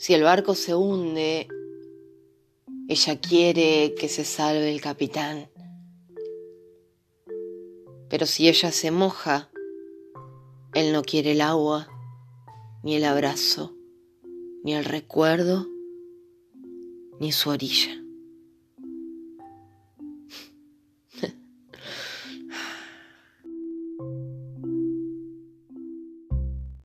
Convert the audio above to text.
Si el barco se hunde, ella quiere que se salve el capitán. Pero si ella se moja, él no quiere el agua, ni el abrazo, ni el recuerdo, ni su orilla.